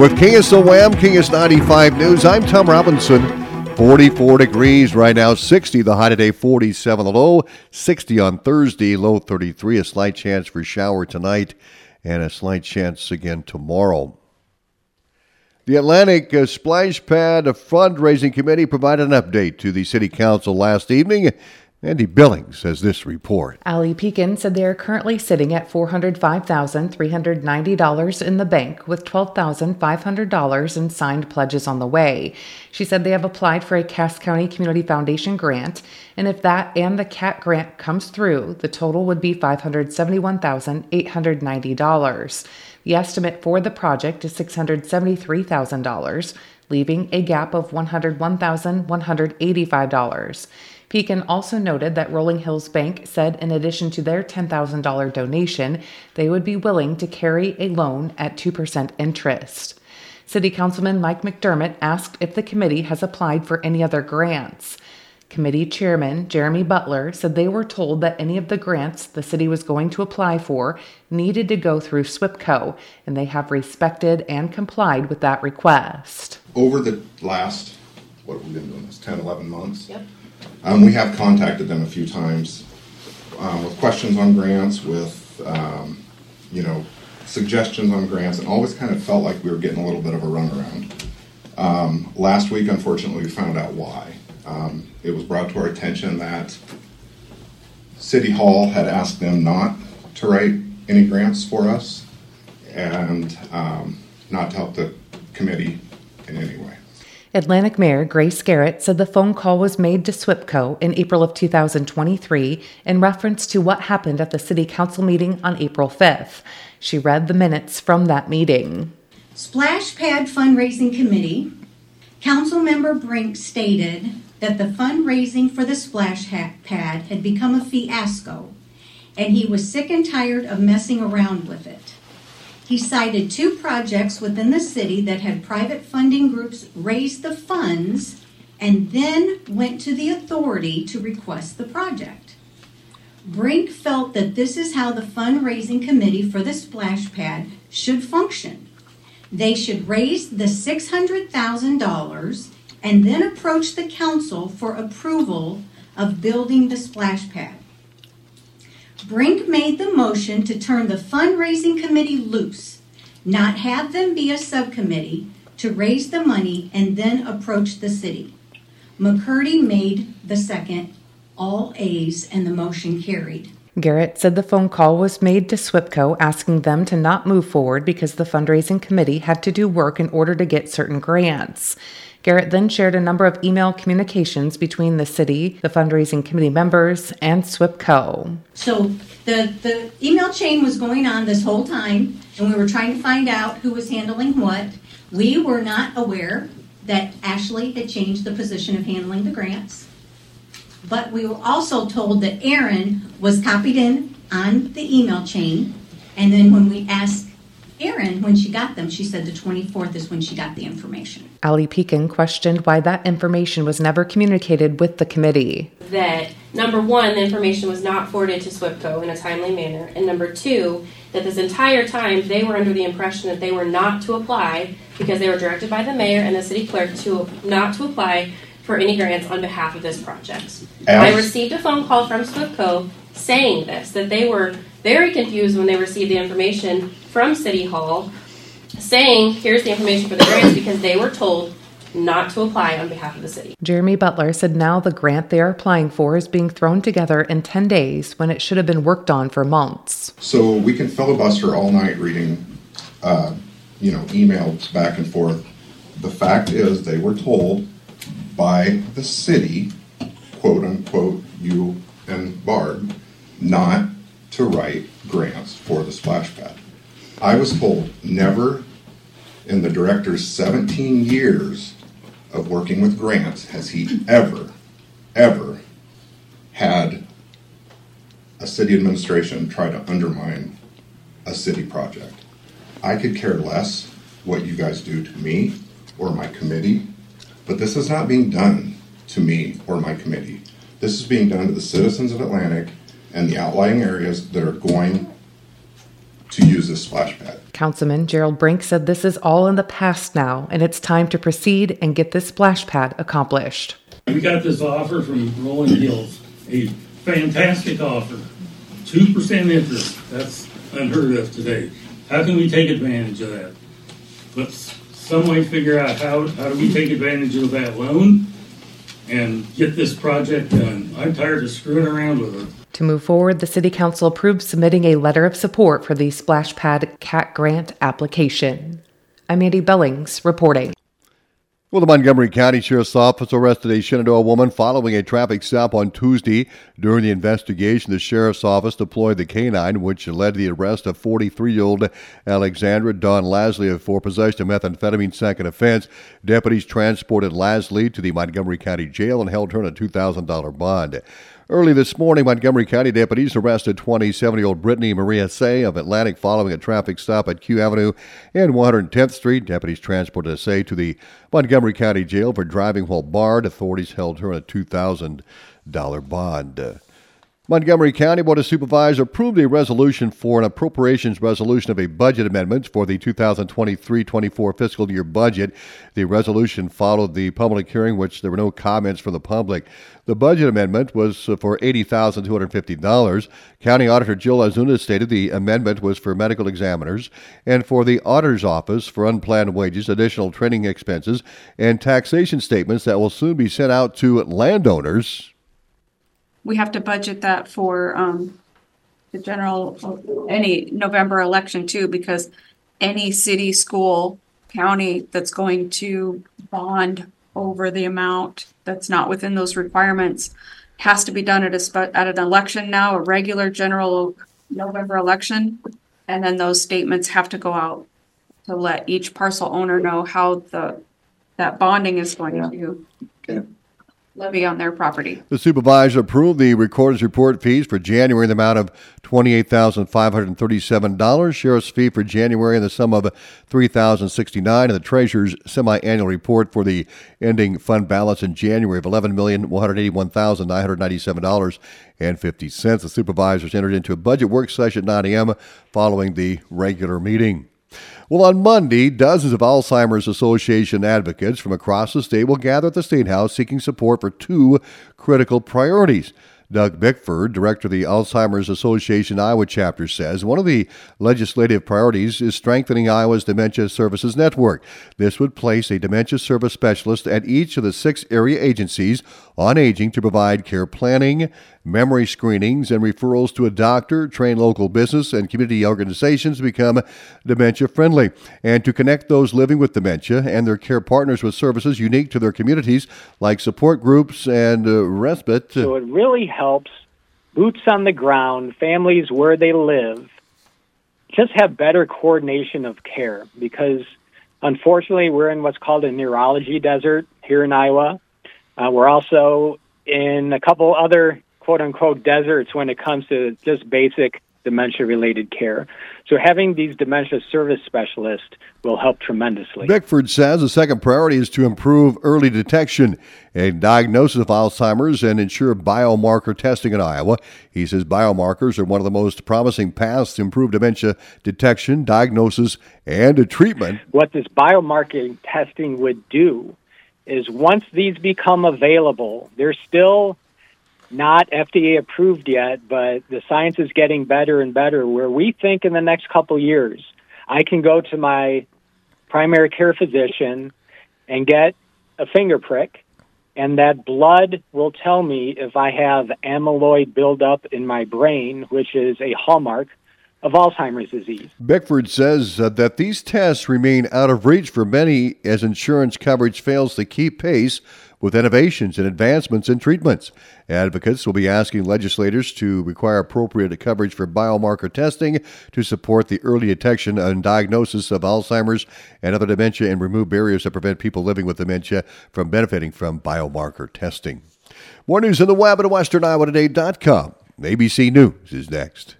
With KSOM, KS 95 News, I'm Tom Robinson. 44 degrees right now, 60 the high today, 47 the low, 60 on Thursday, low 33. A slight chance for shower tonight and a slight chance again tomorrow. The Atlantic uh, Splash Pad Fundraising Committee provided an update to the City Council last evening Mandy Billings has this report. Ali Pekin said they are currently sitting at $405,390 in the bank with $12,500 in signed pledges on the way. She said they have applied for a Cass County Community Foundation grant, and if that and the CAT grant comes through, the total would be $571,890. The estimate for the project is $673,000, leaving a gap of $101,185. Pekin also noted that Rolling Hills Bank said in addition to their $10,000 donation, they would be willing to carry a loan at 2% interest. City Councilman Mike McDermott asked if the committee has applied for any other grants. Committee Chairman Jeremy Butler said they were told that any of the grants the city was going to apply for needed to go through SWIPCO, and they have respected and complied with that request. Over the last, what have we been doing this, 10, 11 months? Yep. Um, we have contacted them a few times um, with questions on grants, with um, you know suggestions on grants, and always kind of felt like we were getting a little bit of a runaround. Um, last week, unfortunately, we found out why. Um, it was brought to our attention that City Hall had asked them not to write any grants for us and um, not to help the committee in any way. Atlantic Mayor Grace Garrett said the phone call was made to SWIPCO in April of 2023 in reference to what happened at the City Council meeting on April 5th. She read the minutes from that meeting. Splash Pad Fundraising Committee, Councilmember Brink stated that the fundraising for the splash pad had become a fiasco and he was sick and tired of messing around with it. He cited two projects within the city that had private funding groups raise the funds and then went to the authority to request the project. Brink felt that this is how the fundraising committee for the splash pad should function. They should raise the $600,000 and then approach the council for approval of building the splash pad. Brink made the motion to turn the fundraising committee loose, not have them be a subcommittee to raise the money and then approach the city. McCurdy made the second, all ayes, and the motion carried. Garrett said the phone call was made to SWIPCO asking them to not move forward because the fundraising committee had to do work in order to get certain grants. Garrett then shared a number of email communications between the city, the fundraising committee members, and SWIPCO. So the, the email chain was going on this whole time, and we were trying to find out who was handling what. We were not aware that Ashley had changed the position of handling the grants. But we were also told that Erin was copied in on the email chain. And then when we asked Erin, when she got them, she said the 24th is when she got the information. Ali Pekin questioned why that information was never communicated with the committee. That number one, the information was not forwarded to SWIPCO in a timely manner, and number two, that this entire time they were under the impression that they were not to apply because they were directed by the mayor and the city clerk to not to apply for any grants on behalf of this project. I received a phone call from SWIPCO saying this, that they were very confused when they received the information from City Hall saying, here's the information for the grants because they were told not to apply on behalf of the city. Jeremy Butler said now the grant they are applying for is being thrown together in 10 days when it should have been worked on for months. So we can filibuster all night reading, uh, you know, emails back and forth. The fact is, they were told by the city, quote unquote, you and Barb, not to write grants for the splash pad. I was told never in the director's 17 years of working with grants has he ever, ever had a city administration try to undermine a city project. I could care less what you guys do to me or my committee, but this is not being done to me or my committee. This is being done to the citizens of Atlantic and the outlying areas that are going to use this splash pad. Councilman Gerald Brink said this is all in the past now, and it's time to proceed and get this splash pad accomplished. We got this offer from Rolling Hills, a fantastic offer. 2% interest, that's unheard of today. How can we take advantage of that? Let's some way figure out how, how do we take advantage of that loan and get this project done. I'm tired of screwing around with it. To move forward, the City Council approved submitting a letter of support for the Splash Pad CAT grant application. I'm Mandy Billings reporting. Well, the Montgomery County Sheriff's Office arrested a Shenandoah woman following a traffic stop on Tuesday. During the investigation, the Sheriff's Office deployed the canine, which led to the arrest of 43 year old Alexandra Dawn Lasley for possession of methamphetamine, second offense. Deputies transported Lasley to the Montgomery County Jail and held her on a $2,000 bond. Early this morning, Montgomery County deputies arrested 27 year old Brittany Maria Say of Atlantic following a traffic stop at Q Avenue and 110th Street. Deputies transported Say to the Montgomery County Jail for driving while barred. Authorities held her on a $2,000 bond. Montgomery County Board of Supervisors approved a resolution for an appropriations resolution of a budget amendment for the 2023-24 fiscal year budget. The resolution followed the public hearing, which there were no comments from the public. The budget amendment was for $80,250. County Auditor Jill Azuna stated the amendment was for medical examiners and for the auditor's office for unplanned wages, additional training expenses, and taxation statements that will soon be sent out to landowners we have to budget that for, um, the general, any November election too, because any city, school, county that's going to bond over the amount that's not within those requirements has to be done at a spe- at an election now, a regular general November election. And then those statements have to go out to let each parcel owner know how the, that bonding is going to levy on their property. The supervisor approved the recorder's report fees for January in the amount of $28,537, sheriff's fee for January in the sum of $3,069, and the treasurer's semi-annual report for the ending fund balance in January of $11,181,997.50. The supervisors entered into a budget work session at 9 a.m. following the regular meeting. Well, on Monday, dozens of Alzheimer's Association advocates from across the state will gather at the State House seeking support for two critical priorities Doug Bickford, director of the Alzheimer's Association Iowa chapter, says one of the legislative priorities is strengthening Iowa's dementia services network. This would place a dementia service specialist at each of the six area agencies on aging to provide care planning, memory screenings, and referrals to a doctor, train local business and community organizations to become dementia friendly, and to connect those living with dementia and their care partners with services unique to their communities like support groups and uh, respite. So it really helps boots on the ground, families where they live, just have better coordination of care because unfortunately we're in what's called a neurology desert here in Iowa. Uh, we're also in a couple other quote unquote deserts when it comes to just basic dementia related care. So having these dementia service specialists will help tremendously. Bickford says the second priority is to improve early detection and diagnosis of Alzheimer's and ensure biomarker testing in Iowa. He says biomarkers are one of the most promising paths to improve dementia detection, diagnosis, and treatment. What this biomarker testing would do is once these become available, they're still not FDA approved yet, but the science is getting better and better. Where we think in the next couple years, I can go to my primary care physician and get a finger prick, and that blood will tell me if I have amyloid buildup in my brain, which is a hallmark of Alzheimer's disease. Bickford says uh, that these tests remain out of reach for many as insurance coverage fails to keep pace with innovations and advancements in treatments. Advocates will be asking legislators to require appropriate coverage for biomarker testing to support the early detection and diagnosis of Alzheimer's and other dementia and remove barriers that prevent people living with dementia from benefiting from biomarker testing. More news on the web at westerniowatoday.com. ABC News is next.